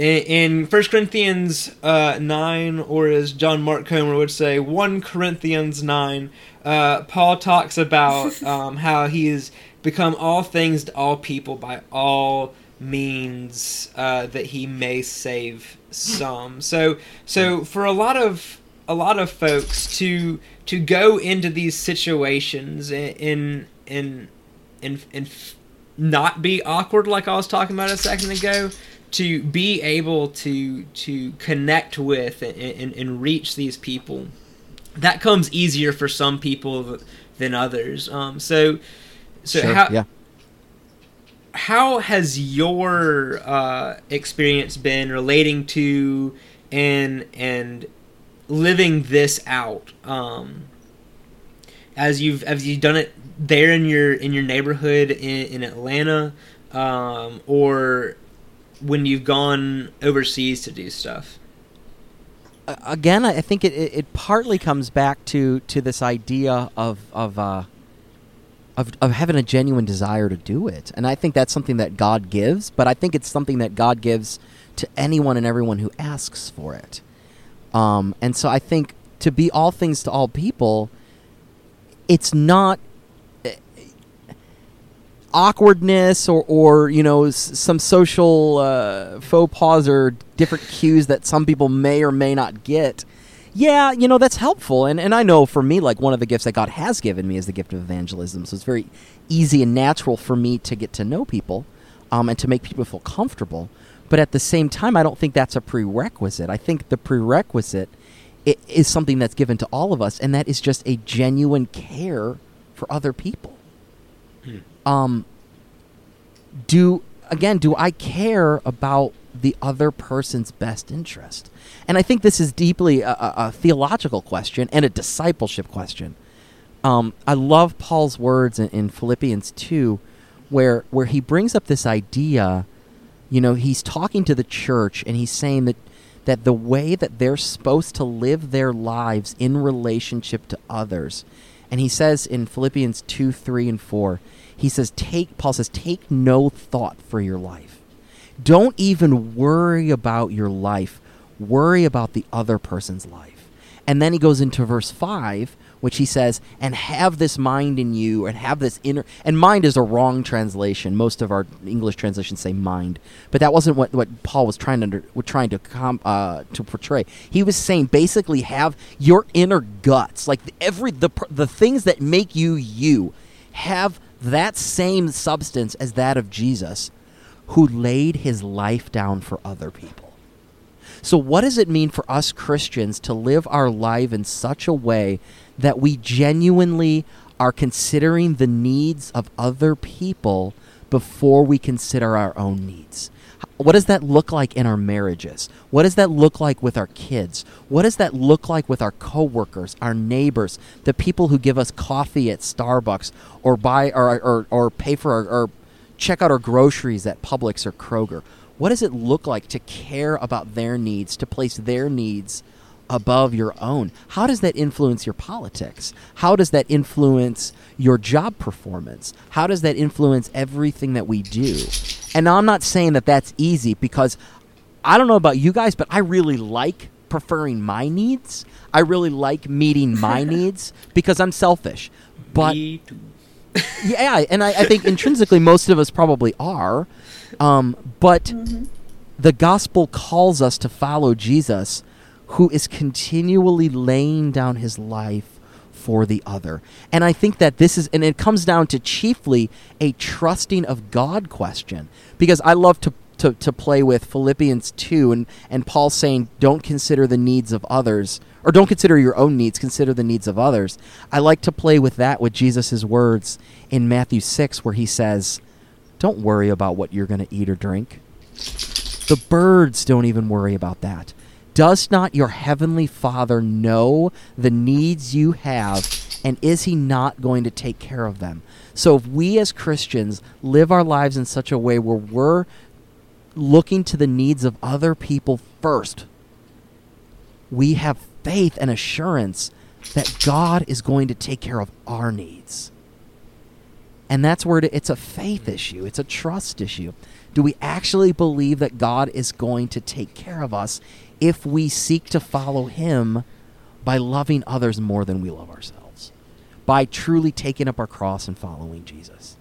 in, in 1 Corinthians uh, 9, or as John Mark Comer would say, 1 Corinthians 9, uh, Paul talks about um, how he has become all things to all people by all means uh, that he may save some. So, so for a lot of a lot of folks to to go into these situations in in in in, in not be awkward like I was talking about a second ago, to be able to to connect with and, and, and reach these people. That comes easier for some people than others. Um, so so Sure, how yeah. how has your uh, experience been relating to and and living this out um, as you've as you've done it there in your in your neighborhood in, in Atlanta um, or when you've gone overseas to do stuff again, I think it, it, it partly comes back to, to this idea of of, uh, of of having a genuine desire to do it, and I think that's something that God gives. But I think it's something that God gives to anyone and everyone who asks for it. Um, and so I think to be all things to all people, it's not awkwardness or, or you know s- some social uh, faux pas or different cues that some people may or may not get. Yeah you know that's helpful. And, and i know for me like one of the gifts that god has given me is the gift of evangelism. So it's very easy and natural for me to get to know people um, and to make people feel comfortable. But at the same time i don't think that's a prerequisite. I think the prerequisite is something that's given to all of us and that is just a genuine care for other people um do again do i care about the other person's best interest? And i think this is deeply a, a, a theological question and a discipleship question. Um, i love paul's words in, in philippians 2 where where he brings up this idea you know he's talking to the church and he's saying that that the way that they're supposed to live their lives in relationship to others and he says in philippians 2 3 and 4 he says take paul says take no thought for your life. Don't even worry about your life. Worry about the other person's life. And then he goes into verse 5 which he says and have this mind in you and have this inner and mind is a wrong translation. Most of our english translations say mind. But that wasn't what, what paul was trying to under, trying to com, uh, to portray. He was saying basically have your inner guts like every the the things that make you you. Have that same substance as that of jesus who laid his life down for other people. So, what does it mean for us Christians to live our life in such a way that we genuinely are considering the needs of other people before we consider our own needs? What does that look like in our marriages? What does that look like with our kids? What does that look like with our coworkers, our neighbors, the people who give us coffee at Starbucks or buy or or, or pay for our or check out our groceries at Publix or Kroger? What does it look like to care about their needs, to place their needs above your own? How does that influence your politics? How does that influence your job performance? How does that influence everything that we do? And I'm not saying that that's easy because I don't know about you guys, but I really like preferring my needs. I really like meeting my needs because I'm selfish. But Me too. yeah, and I, I think intrinsically most of us probably are. Um, but the gospel calls us to follow Jesus, who is continually laying down his life for the other. And I think that this is, and it comes down to chiefly a trusting of God question. Because I love to, to, to play with Philippians 2 and, and Paul saying, don't consider the needs of others, or don't consider your own needs, consider the needs of others. I like to play with that with Jesus' words in Matthew 6, where he says, Don't worry about what you're going to eat or drink. The birds don't even worry about that. Does not your heavenly Father know the needs you have, and is he not going to take care of them? So, if we as Christians live our lives in such a way where we're looking to the needs of other people first, we have faith and assurance that God is going to take care of our needs. And that's where it's a faith issue, it's a trust issue. Do we actually believe that God is going to take care of us if we seek to follow Him by loving others more than we love ourselves? By truly taking up our cross and following Jesus.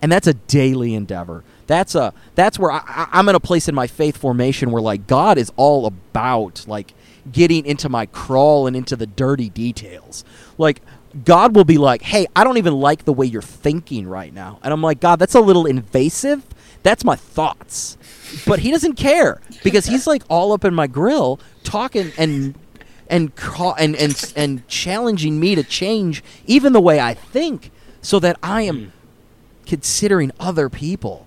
And that's a daily endeavor. That's a that's where I, I'm in a place in my faith formation where like God is all about like getting into my crawl and into the dirty details. Like God will be like, "Hey, I don't even like the way you're thinking right now," and I'm like, "God, that's a little invasive. That's my thoughts." But He doesn't care because He's like all up in my grill, talking and and ca- and and and challenging me to change even the way I think, so that I am hmm. considering other people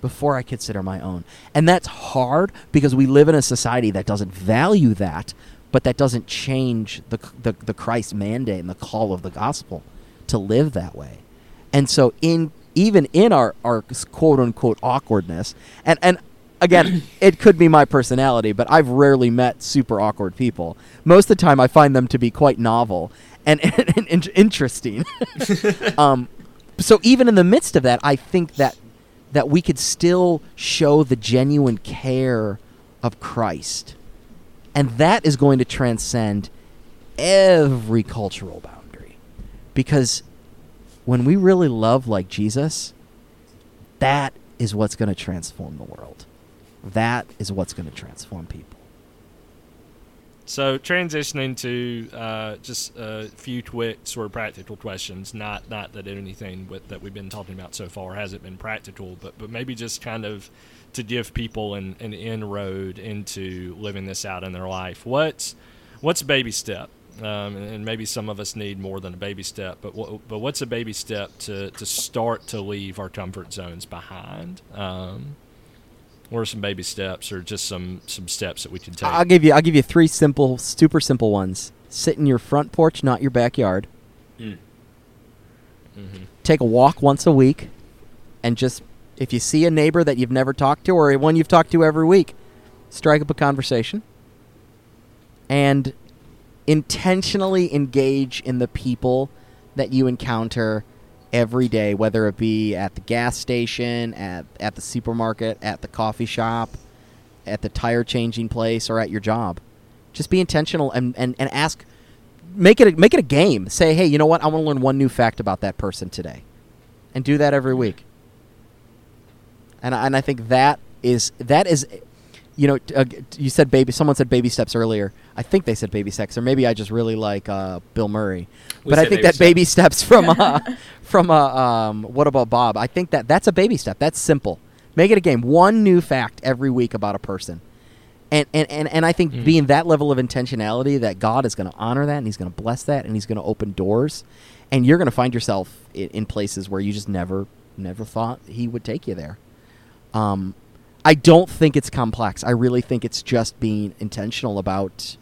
before I consider my own. And that's hard because we live in a society that doesn't value that, but that doesn't change the, the, the Christ mandate and the call of the gospel to live that way. And so, in even in our, our quote unquote awkwardness, and, and again, it could be my personality, but I've rarely met super awkward people. Most of the time, I find them to be quite novel and, and, and interesting. um, so even in the midst of that, I think that that we could still show the genuine care of Christ. And that is going to transcend every cultural boundary. Because when we really love like Jesus, that is what's going to transform the world. That is what's going to transform people. So transitioning to uh, just a few quick sort of practical questions. Not not that anything with, that we've been talking about so far hasn't been practical, but but maybe just kind of to give people an, an inroad into living this out in their life. What's what's baby step? Um, and maybe some of us need more than a baby step, but what, but what's a baby step to, to start to leave our comfort zones behind? Um, what are some baby steps, or just some some steps that we can take? I'll give you I'll give you three simple, super simple ones. Sit in your front porch, not your backyard. Mm. Mm-hmm. Take a walk once a week, and just if you see a neighbor that you've never talked to or one you've talked to every week, strike up a conversation. And intentionally engage in the people that you encounter every day, whether it be at the gas station, at, at the supermarket, at the coffee shop, at the tire changing place, or at your job. Just be intentional and, and, and ask make it a, make it a game. Say, hey, you know what? I want to learn one new fact about that person today, and do that every week. And and I think that is that is, you know, uh, you said baby. Someone said baby steps earlier. I think they said baby steps, or maybe I just really like uh, Bill Murray. We but I think baby that baby steps from uh, from uh, um, what about Bob? I think that that's a baby step. That's simple. Make it a game. One new fact every week about a person. And, and, and, and I think Mm. being that level of intentionality that God is going to honor that and He's going to bless that and He's going to open doors, and you're going to find yourself in, in places where you just never never thought He would take you there. Um, I don't think it's complex. I really think it's just being intentional about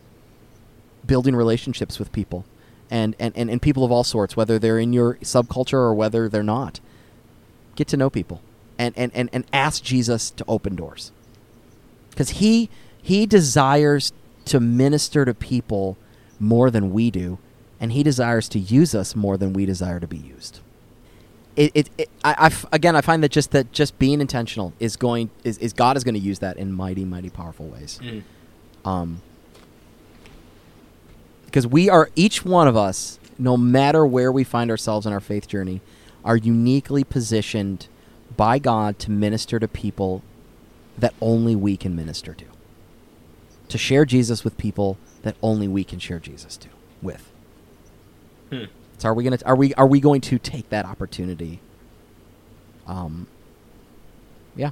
building relationships with people and, and, and, and people of all sorts, whether they're in your subculture or whether they're not. Get to know people and, and, and, and ask Jesus to open doors. Because he, he desires to minister to people more than we do, and he desires to use us more than we desire to be used. It, it, it I, I f- again, I find that just that just being intentional is going is, is God is going to use that in mighty, mighty powerful ways. Mm. Um, because we are each one of us, no matter where we find ourselves in our faith journey, are uniquely positioned by God to minister to people that only we can minister to. To share Jesus with people that only we can share Jesus to with. Hmm. So are we gonna are we are we going to take that opportunity? Um. Yeah.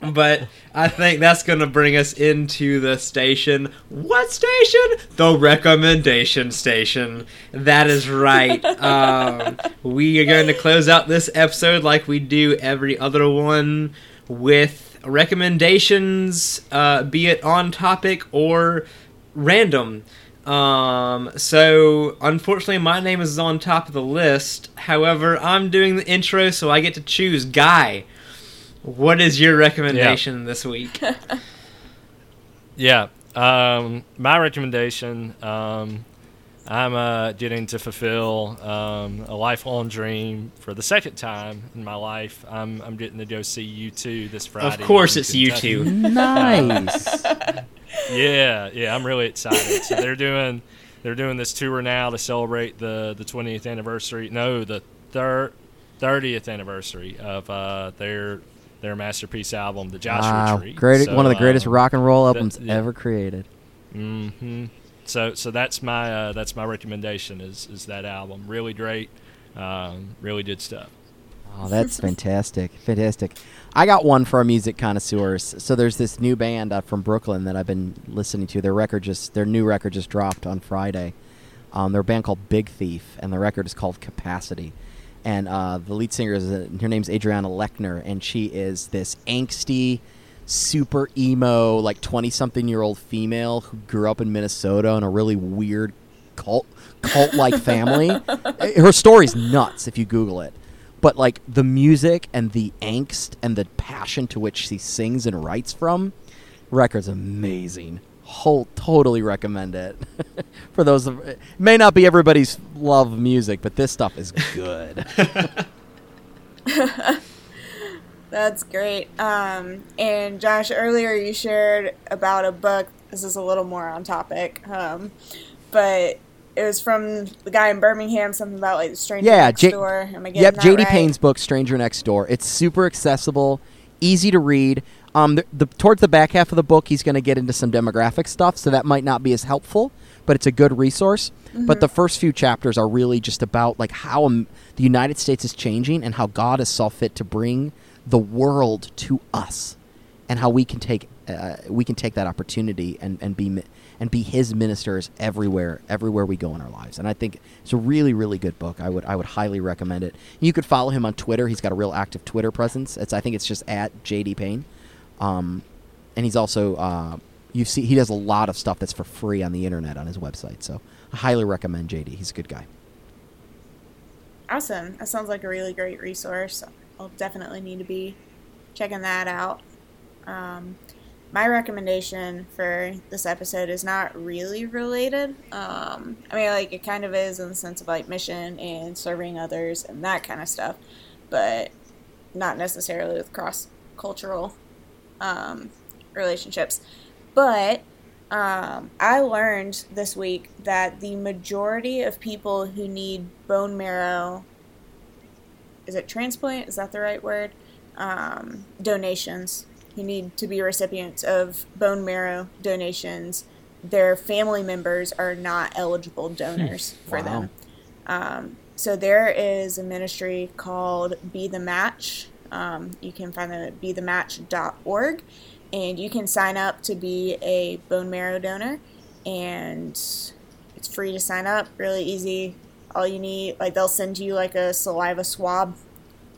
But I think that's going to bring us into the station. What station? The recommendation station. That is right. um, we are going to close out this episode like we do every other one with recommendations, uh, be it on topic or random. Um, so unfortunately, my name is on top of the list. However, I'm doing the intro, so I get to choose. Guy, what is your recommendation this week? Yeah. Um, my recommendation um, I'm uh, getting to fulfill um, a lifelong dream for the second time in my life. I'm, I'm getting to go see U2 this Friday. of course, it's Kentucky. you two. Nice. Yeah, yeah, I'm really excited. so they're doing they're doing this tour now to celebrate the the 20th anniversary. No, the third 30th anniversary of uh, their their masterpiece album, the Joshua Wow, Tree. great, So, one of the greatest um, rock and roll that- albums yeah. ever created. hmm So so that's my uh, that's my recommendation is is that album. Really great, um, really good stuff. Oh, that's fantastic. Fantastic. I got one for our music connoisseurs. So there's this new band uh, from Brooklyn that I've been listening to. Their record just their new record just dropped on Friday. Um, they're a band called Big Thief, and the record is called Capacity. And uh, the lead singer is uh, her name's Adrianne Lenker, and she is this angsty, super emo, like twenty something year old female who grew up in Minnesota in a really weird cult cult like family. Her story's nuts if you Google it. But like the music and the angst and the passion to which she sings and writes from, record's amazing. Whole totally recommend it. For those of it may not be everybody's love of music, but this stuff is good. That's great. Um, and Josh, earlier you shared about a book. This is a little more on topic, um, but it was from the guy in Birmingham. Something about like the stranger yeah, next J- door. Am I getting yep, that JD right? Payne's book Stranger Next Door. It's super accessible, easy to read. Um, the, the towards the back half of the book, he's going to get into some demographic stuff, so that might not be as helpful, but it's a good resource. But the first few chapters are really just about like how um, the United States is changing and how God has saw fit to bring the world to us, and how we can take uh, we can take that opportunity and and be and be His ministers everywhere everywhere we go in our lives. And I think it's a really really good book. I would I would highly recommend it. You could follow him on Twitter. He's got a real active Twitter presence. It's I think it's just at JD Payne. Um, and he's also uh, you see he does a lot of stuff that's for free on the internet on his website. So I highly recommend JD. He's a good guy. Awesome. That sounds like a really great resource. I'll definitely need to be checking that out. Um, my recommendation for this episode is not really related. Um, I mean, like, it kind of is in the sense of like mission and serving others and that kind of stuff, but not necessarily with cross cultural um, relationships. But um, I learned this week that the majority of people who need bone marrow is it transplant? Is that the right word? Um, donations who need to be recipients of bone marrow donations. Their family members are not eligible donors for Wow. them. Um, so there is a ministry called Be the Match. Um, you can find them at bethematch.org, and you can sign up to be a bone marrow donor. And it's free to sign up, really easy. All you need, like, they'll send you like a saliva swab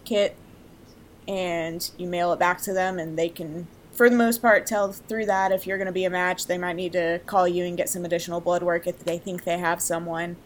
kit, and you mail it back to them, and they can, for the most part, tell through that if you're going to be a match. They might need to call you and get some additional blood work if they think they have someone.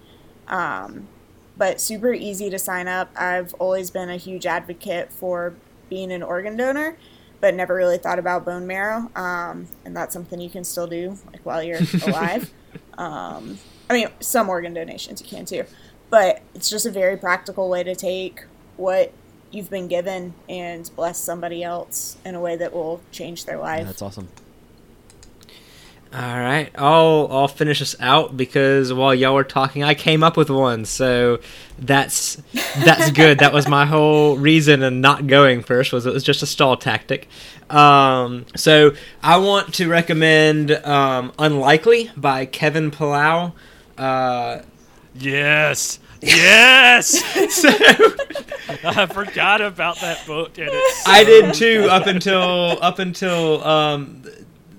Um, but super easy to sign up. I've always been a huge advocate for being an organ donor, but never really thought about bone marrow. Um, and that's something you can still do like while you're alive. um, I mean, some organ donations you can too, but it's just a very practical way to take what you've been given and bless somebody else in a way that will change their life. Yeah, that's awesome. All right, I'll I'll finish this out because while y'all were talking, I came up with one. So that's that's good. that was my whole reason in not going first was it was just a stall tactic. Um, so I want to recommend um, "Unlikely" by Kevin Palau. Uh, Yes, yes. so I forgot about that book, and it's I did too up until up until um,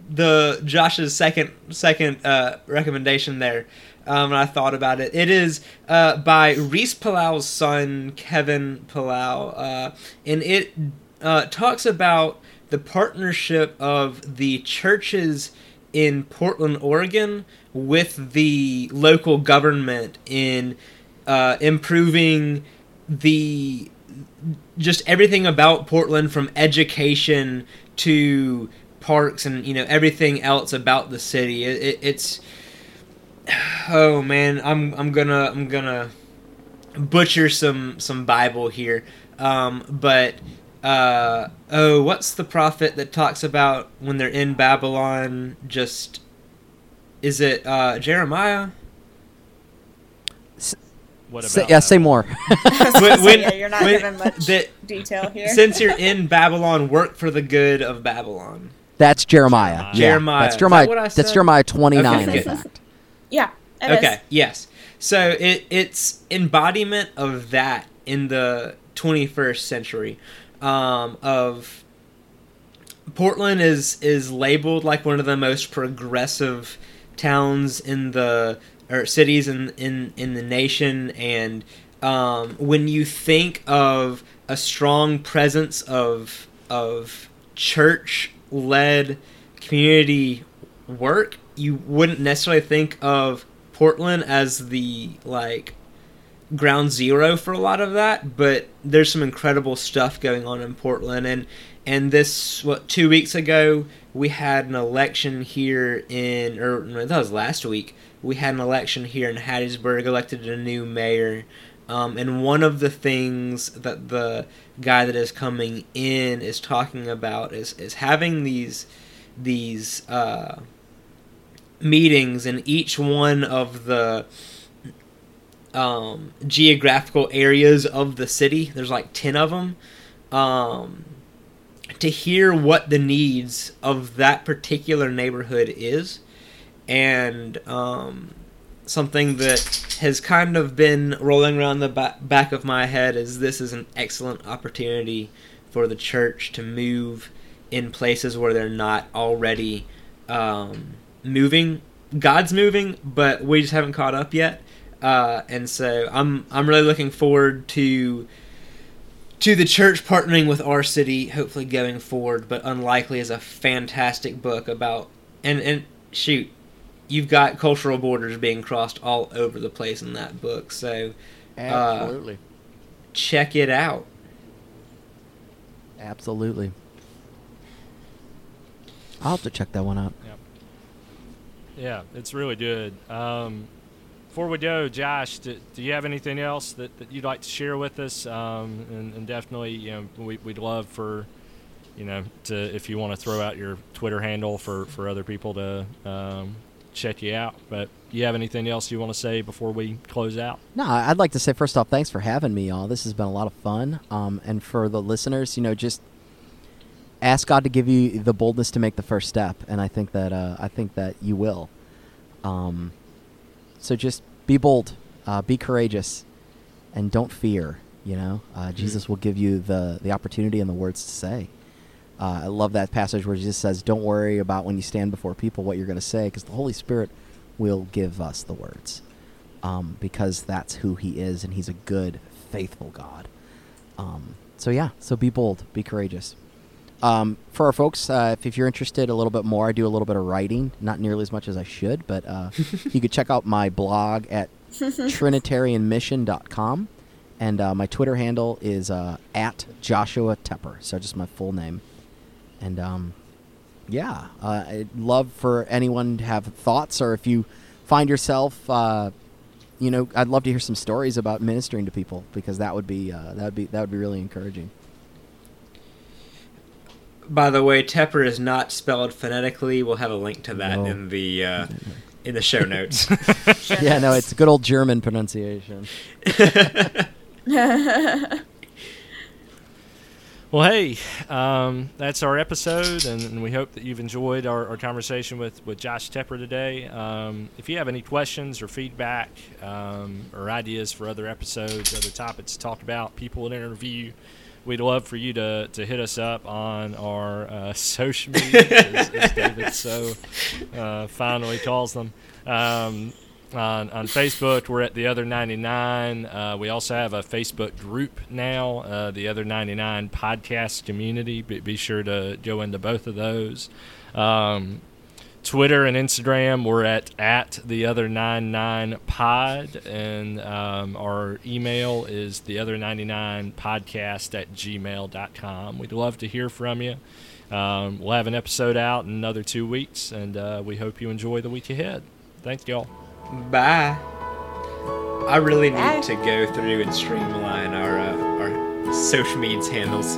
the Josh's second second uh, recommendation there. Um, and I thought about it. It is uh, by Luis Palau's son, Kevin Palau, uh, and it uh, talks about the partnership of the churches in Portland, Oregon, with the local government in uh, improving the just everything about Portland from education to parks and you know everything else about the city. It, it, it's oh man, I'm I'm gonna I'm gonna butcher some some Bible here, um, but uh, oh, what's the prophet that talks about when they're in Babylon? Just is it uh, Jeremiah? What about Say, yeah, say more. When- when- yeah, you're not when- giving much the- detail here. Since you're in Babylon, work for the good of Babylon. That's Jeremiah. Jeremiah. Yeah, Jeremiah. That's Is Jeremiah. that what I That's? Jeremiah 29, Okay, in fact. yeah. it is. Okay, yes. So it it's embodiment of that in the 21st century. Um, of Portland is is labeled like one of the most progressive towns in the or cities in in in the nation, and um, when you think of a strong presence of of church led community work, you wouldn't necessarily think of Portland as the like ground zero for a lot of that, but there's some incredible stuff going on in Portland and and this what two weeks ago we had an election here in or no, that was last week. We had an election here in Hattiesburg, elected a new mayor. Um, and one of the things that the guy that is coming in is talking about is, is having these these uh, meetings in each one of the um, geographical areas of the city. There's like 10 of them. Um, to hear what the needs of that particular neighborhood is. And um, something that has kind of been rolling around the ba- back of my head is this is an excellent opportunity for the church to move in places where they're not already um, moving. God's moving, but we just haven't caught up yet. Uh, and so I'm I'm really looking forward to to the church partnering with our city, hopefully going forward. But unlikely is a fantastic book about and and shoot, you've got cultural borders being crossed all over the place in that book. So Absolutely. check it out. Absolutely. I'll have to check that one out. Yeah, it's really good. Um, before we go, Josh, do, do you have anything else that, that you'd like to share with us? Um, and, and definitely, you know, we, we'd love for, you know, to if you want to throw out your Twitter handle for, for other people to um, check you out. But you have anything else you want to say before we close out? No, I'd like to say first off, thanks for having me, y'all. This has been a lot of fun. Um, and for the listeners, you know, just ask God to give you the boldness to make the first step, and I think that uh, I think that you will. Um, so just be bold, uh, be courageous, and don't fear. You know, uh, Jesus will give you the the opportunity and the words to say. Uh, I love that passage where Jesus says, "Don't worry about when you stand before people what you're going to say, because the Holy Spirit will give us the words." um, because that's who he is, and he's a good, faithful God. Um, so yeah, so be bold, be courageous. Um, for our folks, uh, if, if you're interested a little bit more, I do a little bit of writing, not nearly as much as I should, but uh, you could check out my blog at trinitarianmission.com, and uh, my Twitter handle is uh, at Joshua Toepper, so just my full name. And um, yeah, uh, I'd love for anyone to have thoughts, or if you find yourself, uh, you know, I'd love to hear some stories about ministering to people because that would be uh, that would be that would be really encouraging. By the way, Toepper is not spelled phonetically. We'll have a link to that No. in the uh, in the show notes. yeah, no, it's good old German pronunciation. Well, hey, um, that's our episode, and, and we hope that you've enjoyed our, our conversation with, with Josh Toepper today. Um, if you have any questions or feedback um, or ideas for other episodes, other topics to talk about, people to interview, we'd love for you to, to hit us up on our uh, social media, as, as David so uh, finally calls them. On, on Facebook, we're at the other 99. Uh, we also have a Facebook group now, uh, the other 99 podcast community. Be, be sure to go into both of those. Um, Twitter and Instagram, we're at at the other 99 pod, and um, our email is the other 99 podcast at gmail.com. We'd love to hear from you. Um, we'll have an episode out in another two weeks, and uh, we hope you enjoy the week ahead. Thanks, y'all. Bye. I really need to go through and streamline our uh, our social media handles.